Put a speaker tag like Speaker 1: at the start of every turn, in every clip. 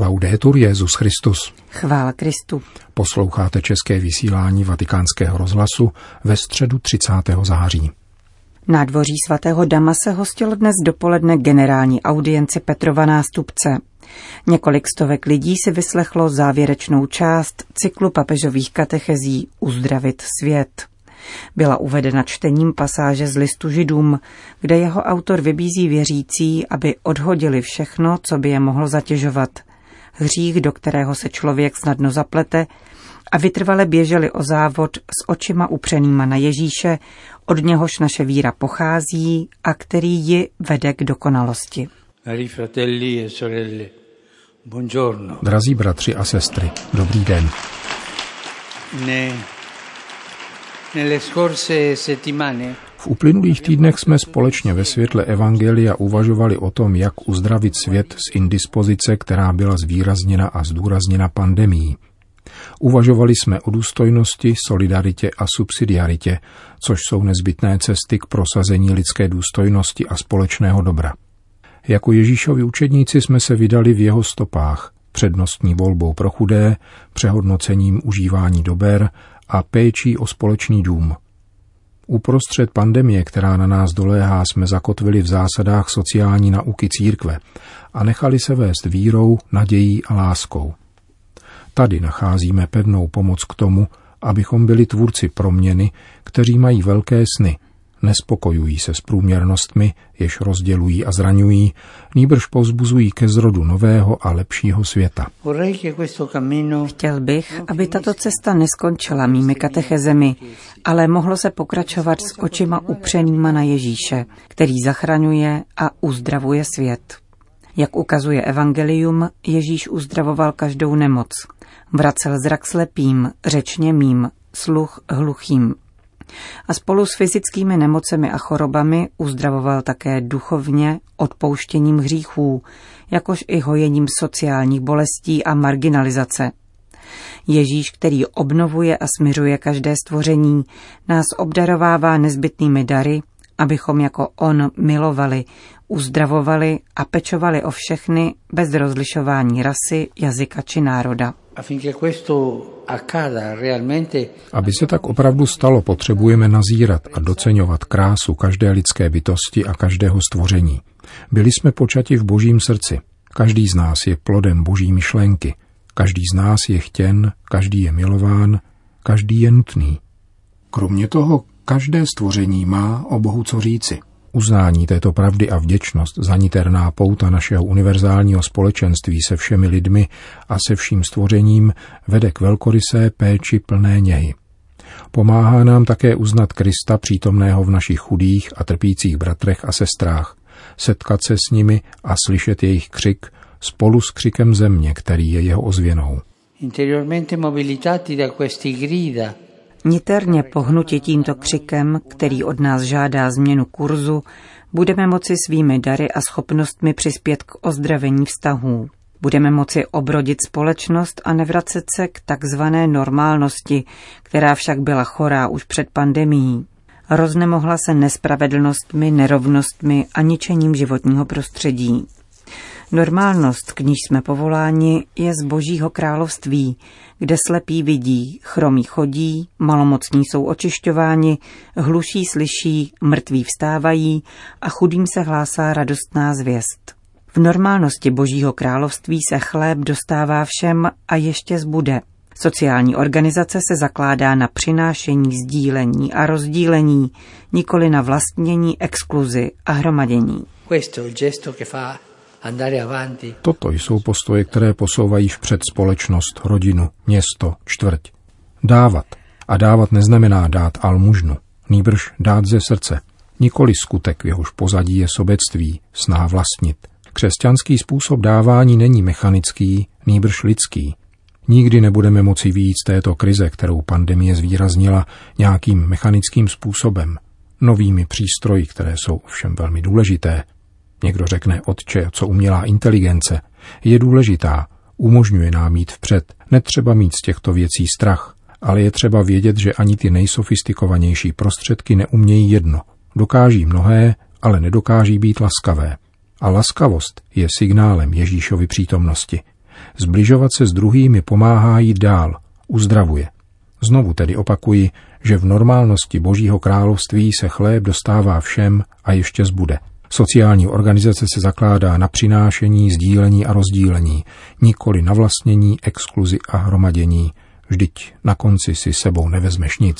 Speaker 1: Laudetur Jezus Christus.
Speaker 2: Chvála Kristu.
Speaker 1: Posloucháte české vysílání Vatikánského rozhlasu ve středu 30. září.
Speaker 2: Na dvoří svatého Dama se hostilo dnes dopoledne generální audience Petrova nástupce. Několik stovek lidí si vyslechlo závěrečnou část cyklu papežových katechezí Uzdravit svět. Byla uvedena čtením pasáže z listu židům, kde jeho autor vybízí věřící, aby odhodili všechno, co by je mohlo zatěžovat. Hřích, do kterého se člověk snadno zaplete, a vytrvale běželi o závod s očima upřenýma na Ježíše, od něhož naše víra pochází a který ji vede k dokonalosti.
Speaker 1: E Drazí bratři a sestry, dobrý den. Ne v uplynulých týdnech jsme společně ve světle Evangelia uvažovali o tom, jak uzdravit svět z indispozice, která byla zvýrazněna a zdůrazněna pandemií. Uvažovali jsme o důstojnosti, solidaritě a subsidiaritě, což jsou nezbytné cesty k prosazení lidské důstojnosti a společného dobra. Jako Ježíšovi učedníci jsme se vydali v jeho stopách, přednostní volbou pro chudé, přehodnocením užívání dober a péčí o společný dům. Uprostřed pandemie, která na nás doléhá, jsme zakotvili v zásadách sociální nauky církve a nechali se vést vírou, nadějí a láskou. Tady nacházíme pevnou pomoc k tomu, abychom byli tvůrci proměny, kteří mají velké sny – nespokojují se s průměrnostmi, jež rozdělují a zraňují, nýbrž pozbuzují ke zrodu nového a lepšího světa.
Speaker 2: Chtěl bych, aby tato cesta neskončila mými katechezemi, ale mohlo se pokračovat s očima upřenýma na Ježíše, který zachraňuje a uzdravuje svět. Jak ukazuje Evangelium, Ježíš uzdravoval každou nemoc. Vracel zrak slepým, řečně mým, sluch hluchým, a spolu s fyzickými nemocemi a chorobami uzdravoval také duchovně odpouštěním hříchů, jakož i hojením sociálních bolestí a marginalizace. Ježíš, který obnovuje a smiřuje každé stvoření, nás obdarovává nezbytnými dary, abychom jako On milovali, uzdravovali a pečovali o všechny bez rozlišování rasy, jazyka či národa.
Speaker 1: Aby se tak opravdu stalo, potřebujeme nazírat a doceňovat krásu každé lidské bytosti a každého stvoření. Byli jsme počati v božím srdci. Každý z nás je plodem boží myšlenky. Každý z nás je chtěn, každý je milován, každý je nutný. Kromě toho, každé stvoření má o Bohu co říci – Uznání této pravdy a vděčnost za niterná pouta našeho univerzálního společenství se všemi lidmi a se vším stvořením vede k velkorysé péči plné něhy. Pomáhá nám také uznat Krista přítomného v našich chudých a trpících bratrech a sestrách, setkat se s nimi a slyšet jejich křik spolu s křikem země, který je jeho ozvěnou. Interiormente mobilitati da questi grida
Speaker 2: Niterně pohnuti tímto křikem, který od nás žádá změnu kurzu, budeme moci svými dary a schopnostmi přispět k ozdravení vztahů. Budeme moci obrodit společnost a nevracet se k takzvané normálnosti, která však byla chorá už před pandemií. Roznemohla se nespravedlnostmi, nerovnostmi a ničením životního prostředí. Normálnost, k níž jsme povoláni, je z božího království, kde slepí vidí, chromí chodí, malomocní jsou očišťováni, hluší slyší, mrtví vstávají a chudým se hlásá radostná zvěst. V normálnosti božího království se chléb dostává všem a ještě zbude. Sociální organizace se zakládá na přinášení, sdílení a rozdílení, nikoli na vlastnění, exkluzi a hromadění. Questo il gesto che fa
Speaker 1: Toto jsou postoje, které posouvají vpřed společnost, rodinu, město, čtvrť. Dávat. A dávat neznamená dát almužnu, nýbrž dát ze srdce. Nikoli skutek, v jehož pozadí je sobectví, snaha vlastnit. Křesťanský způsob dávání není mechanický, nýbrž lidský. Nikdy nebudeme moci výjít z této krize, kterou pandemie zvýraznila nějakým mechanickým způsobem, novými přístroji, které jsou všem velmi důležité, Někdo řekne, otče, co umělá inteligence, je důležitá, umožňuje nám mít vpřed. Netřeba mít z těchto věcí strach, ale je třeba vědět, že ani ty nejsofistikovanější prostředky neumějí jedno. Dokáží mnohé, ale nedokáží být laskavé. A laskavost je signálem Ježíšovy přítomnosti. Zbližovat se s druhými pomáhá jít dál, uzdravuje. Znovu tedy opakuji, že v normálnosti Božího království se chléb dostává všem a ještě zbude. Sociální organizace se zakládá na přinášení, sdílení a rozdílení, nikoli na vlastnění, exkluzi a hromadění. Vždyť na konci si sebou nevezmeš nic.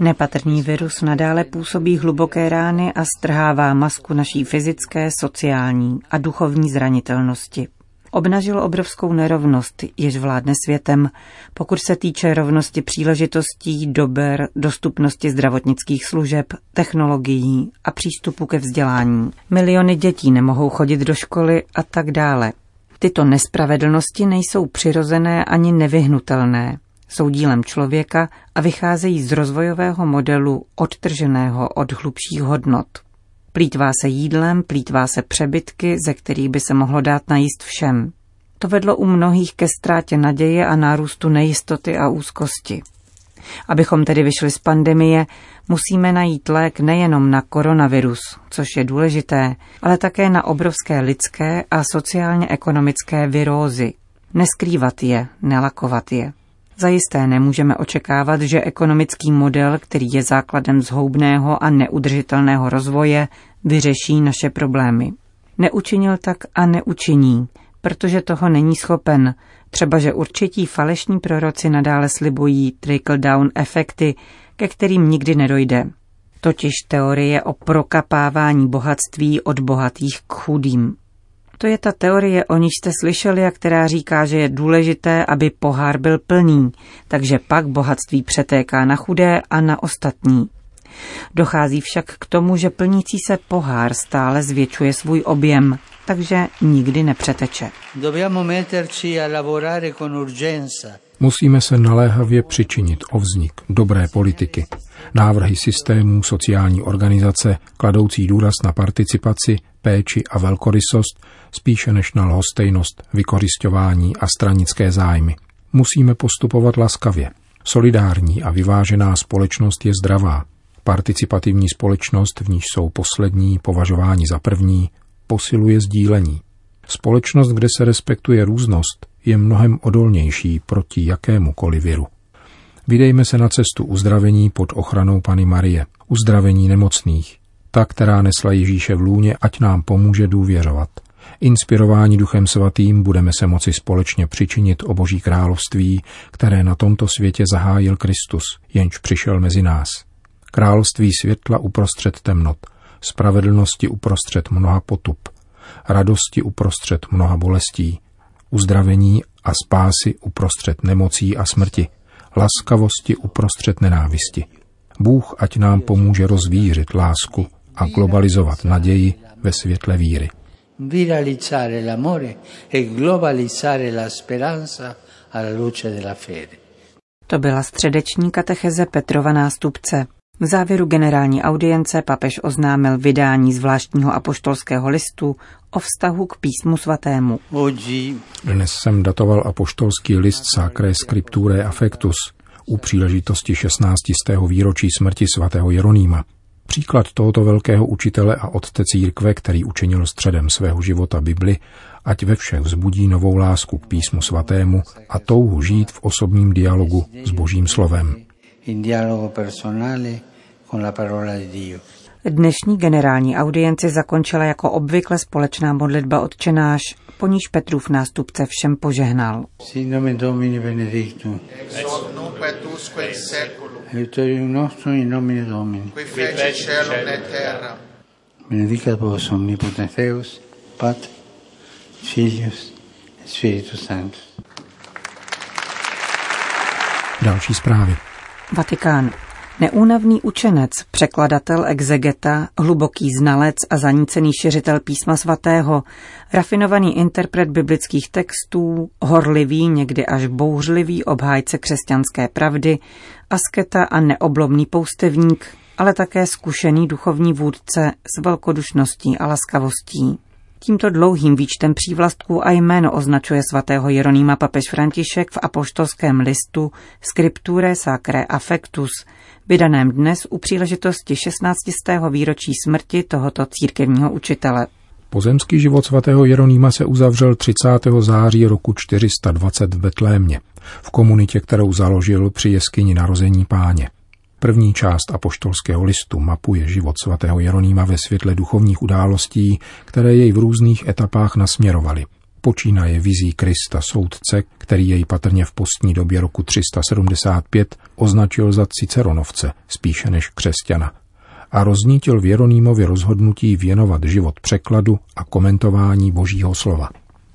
Speaker 2: Nepatrný virus nadále působí hluboké rány a strhává masku naší fyzické, sociální a duchovní zranitelnosti obnažil obrovskou nerovnost, jež vládne světem, pokud se týče rovnosti příležitostí, dober, dostupnosti zdravotnických služeb, technologií a přístupu ke vzdělání. Miliony dětí nemohou chodit do školy a tak dále. Tyto nespravedlnosti nejsou přirozené ani nevyhnutelné. Jsou dílem člověka a vycházejí z rozvojového modelu odtrženého od hlubších hodnot. Plítvá se jídlem, plítvá se přebytky, ze kterých by se mohlo dát najíst všem. To vedlo u mnohých ke ztrátě naděje a nárůstu nejistoty a úzkosti. Abychom tedy vyšli z pandemie, musíme najít lék nejenom na koronavirus, což je důležité, ale také na obrovské lidské a sociálně-ekonomické virózy. Neskrývat je, nelakovat je. Zajisté nemůžeme očekávat, že ekonomický model, který je základem zhoubného a neudržitelného rozvoje, vyřeší naše problémy. Neučinil tak a neučiní, protože toho není schopen. Třeba, že určití falešní proroci nadále slibují trickle-down efekty, ke kterým nikdy nedojde. Totiž teorie o prokapávání bohatství od bohatých k chudým. To je ta teorie, o níž jste slyšeli a která říká, že je důležité, aby pohár byl plný, takže pak bohatství přetéká na chudé a na ostatní. Dochází však k tomu, že plnící se pohár stále zvětšuje svůj objem, takže nikdy nepřeteče.
Speaker 1: Musíme se naléhavě přičinit o vznik dobré politiky. Návrhy systémů sociální organizace, kladoucí důraz na participaci, péči a velkorysost, spíše než na lhostejnost, vykořišťování a stranické zájmy. Musíme postupovat laskavě. Solidární a vyvážená společnost je zdravá. Participativní společnost, v níž jsou poslední považováni za první, posiluje sdílení. Společnost, kde se respektuje různost, je mnohem odolnější proti jakémukoliv viru. Vydejme se na cestu uzdravení pod ochranou Pany Marie, uzdravení nemocných, ta, která nesla Ježíše v lůně, ať nám pomůže důvěřovat. Inspirováni Duchem Svatým budeme se moci společně přičinit o Boží království, které na tomto světě zahájil Kristus, jenž přišel mezi nás. Království světla uprostřed temnot, spravedlnosti uprostřed mnoha potup, radosti uprostřed mnoha bolestí, uzdravení a spásy uprostřed nemocí a smrti, laskavosti uprostřed nenávisti. Bůh ať nám pomůže rozvířit lásku a globalizovat naději ve světle víry. Viralizzare l'amore e globalizzare la speranza
Speaker 2: alla luce della fede. To byla středeční katecheze Petrova nástupce. V závěru generální audience papež oznámil vydání zvláštního apoštolského listu o vztahu k písmu svatému.
Speaker 1: Dnes jsem datoval apoštolský list Sacre Scripturae Affectus u příležitosti 16. výročí smrti svatého Jeronýma. Příklad tohoto velkého učitele a otce církve, který učinil středem svého života Bibli, ať ve všech vzbudí novou lásku k písmu svatému a touhu žít v osobním dialogu s Božím slovem.
Speaker 2: Dnešní generální audienci zakončila jako obvykle společná modlitba odčenáš, po níž Petrův nástupce všem požehnal. Sin nomen Domini benedictum. Ex nunc et usque in seculum. Aiutorium nostrum in nomine Domini. Qui fece celum et terra. Benedicat vos omnipotens Deus, Pater, Filius et Spiritus Sanctus.
Speaker 1: Další zprávy.
Speaker 2: Vatikán. Neúnavný učenec, překladatel exegeta, hluboký znalec a zanícený šiřitel písma svatého, rafinovaný interpret biblických textů, horlivý, někdy až bouřlivý obhájce křesťanské pravdy, asketa a neoblomný poustevník, ale také zkušený duchovní vůdce s velkodušností a laskavostí. Tímto dlouhým výčtem přívlastků a jméno označuje svatého Jeronýma papež František v apoštolském listu Scripture Sacre Affectus, vydaném dnes u příležitosti 16. výročí smrti tohoto církevního učitele.
Speaker 1: Pozemský život svatého Jeronýma se uzavřel 30. září roku 420 v Betlémě, v komunitě, kterou založil při jeskyni narození páně. První část apoštolského listu mapuje život svatého Jeronýma ve světle duchovních událostí, které jej v různých etapách nasměrovaly. Počínaje vizí Krista soudce, který jej patrně v postní době roku 375 označil za Ciceronovce spíše než křesťana a roznítil v Jeronýmovi rozhodnutí věnovat život překladu a komentování božího slova.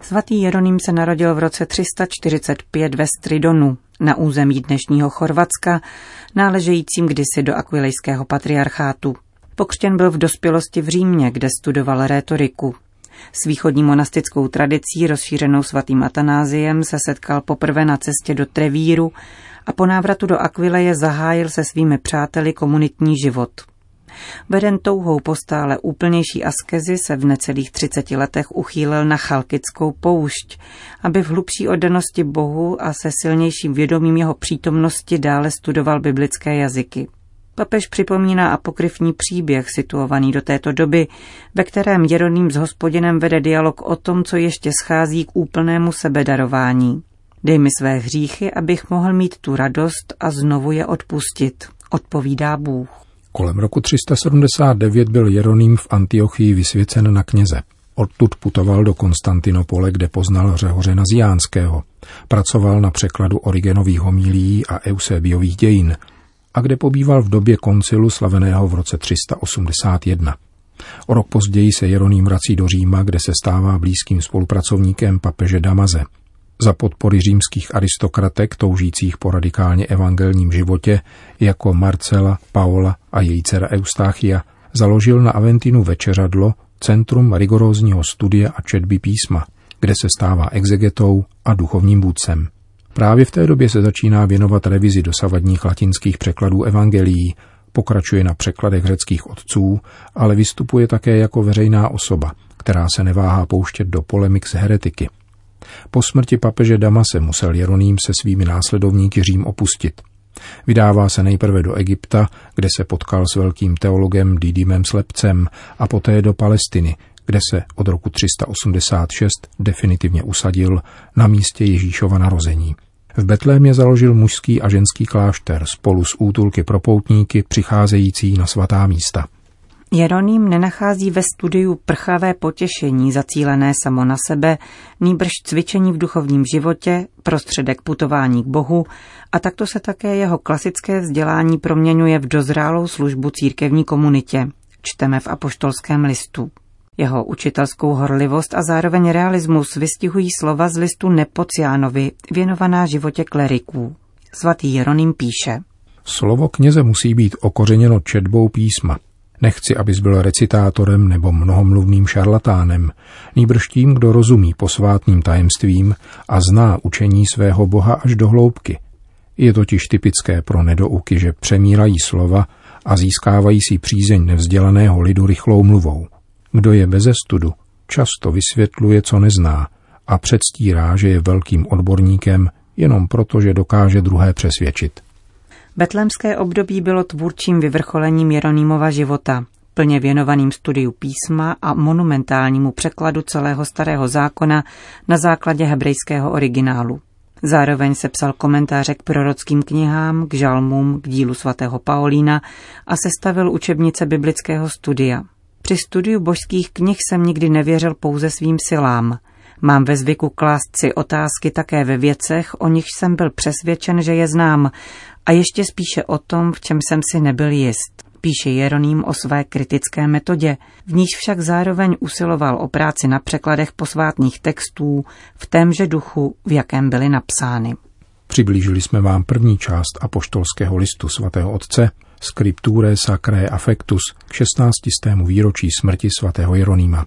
Speaker 2: Svatý Jeroným se narodil v roce 345 ve Stridonu, na území dnešního Chorvatska, náležejícím kdysi do akvilejského patriarchátu. Pokřtěn byl v dospělosti v Římě, kde studoval rétoriku. S východní monastickou tradicí rozšířenou svatým Atanáziem se setkal poprvé na cestě do Trevíru a po návratu do Akvileje zahájil se svými přáteli komunitní život. Veden touhou po stále úplnější askezi se v necelých třiceti letech uchýlil na Chalkickou poušť, aby v hlubší oddanosti Bohu a se silnějším vědomím jeho přítomnosti dále studoval biblické jazyky. Papež připomíná apokryfní příběh situovaný do této doby, ve kterém Jeroným s hospodinem vede dialog o tom, co ještě schází k úplnému sebedarování. Dej mi své hříchy, abych mohl mít tu radost a znovu je odpustit, odpovídá Bůh.
Speaker 1: Kolem roku 379 byl Jeroným v Antiochii vysvěcen na kněze. Odtud putoval do Konstantinopole, kde poznal Řehoře Naziánského. Pracoval na překladu Origenových homílí a Eusebiových dějin a kde pobýval v době koncilu slaveného v roce 381. O rok později se Jeroným vrací do Říma, kde se stává blízkým spolupracovníkem papeže Damaze. Za podpory římských aristokratek toužících po radikálně evangelním životě, jako Marcela, Paola a její dcera Eustáchia, založil na Aventinu večeřadlo Centrum rigorózního studia a četby písma, kde se stává exegetou a duchovním vůdcem. Právě v té době se začíná věnovat revizi dosavadních latinských překladů evangelií, pokračuje na překladech řeckých otců, ale vystupuje také jako veřejná osoba, která se neváhá pouštět do polemik s heretiky – po smrti papeže Damase musel Jeroným se svými následovníky Řím opustit. Vydává se nejprve do Egypta, kde se potkal s velkým teologem Didymem Slepcem a poté do Palestiny, kde se od roku 386 definitivně usadil na místě Ježíšova narození. V Betlémě založil mužský a ženský klášter spolu s útulky pro poutníky přicházející na svatá místa.
Speaker 2: Jeroným nenachází ve studiu prchavé potěšení zacílené samo na sebe, nýbrž cvičení v duchovním životě, prostředek putování k Bohu a takto se také jeho klasické vzdělání proměňuje v dozrálou službu církevní komunitě, čteme v apoštolském listu. Jeho učitelskou horlivost a zároveň realismus vystihují slova z listu Nepociánovi, věnovaná životě kleriků. Svatý Jeroným píše.
Speaker 1: Slovo kněze musí být okořeněno četbou písma, Nechci, abys byl recitátorem nebo mnohomluvným šarlatánem, nýbrž tím, kdo rozumí posvátným tajemstvím a zná učení svého Boha až do hloubky. Je totiž typické pro nedouky, že přemírají slova a získávají si přízeň nevzdělaného lidu rychlou mluvou. Kdo je beze studu, často vysvětluje, co nezná a předstírá, že je velkým odborníkem jenom proto, že dokáže druhé přesvědčit.
Speaker 2: Betlemské období bylo tvůrčím vyvrcholením Jeronýmova života, plně věnovaným studiu písma a monumentálnímu překladu celého starého zákona na základě hebrejského originálu. Zároveň se psal komentáře k prorockým knihám, k žalmům, k dílu svatého Paulína a sestavil učebnice biblického studia. Při studiu božských knih jsem nikdy nevěřil pouze svým silám. Mám ve zvyku klást si otázky také ve věcech, o nich jsem byl přesvědčen, že je znám, a ještě spíše o tom, v čem jsem si nebyl jist. Píše Jeroným o své kritické metodě, v níž však zároveň usiloval o práci na překladech posvátných textů v témže duchu, v jakém byly napsány.
Speaker 1: Přiblížili jsme vám první část apoštolského listu svatého otce, Scripture Sacrae Affectus k 16. výročí smrti svatého Jeronýma.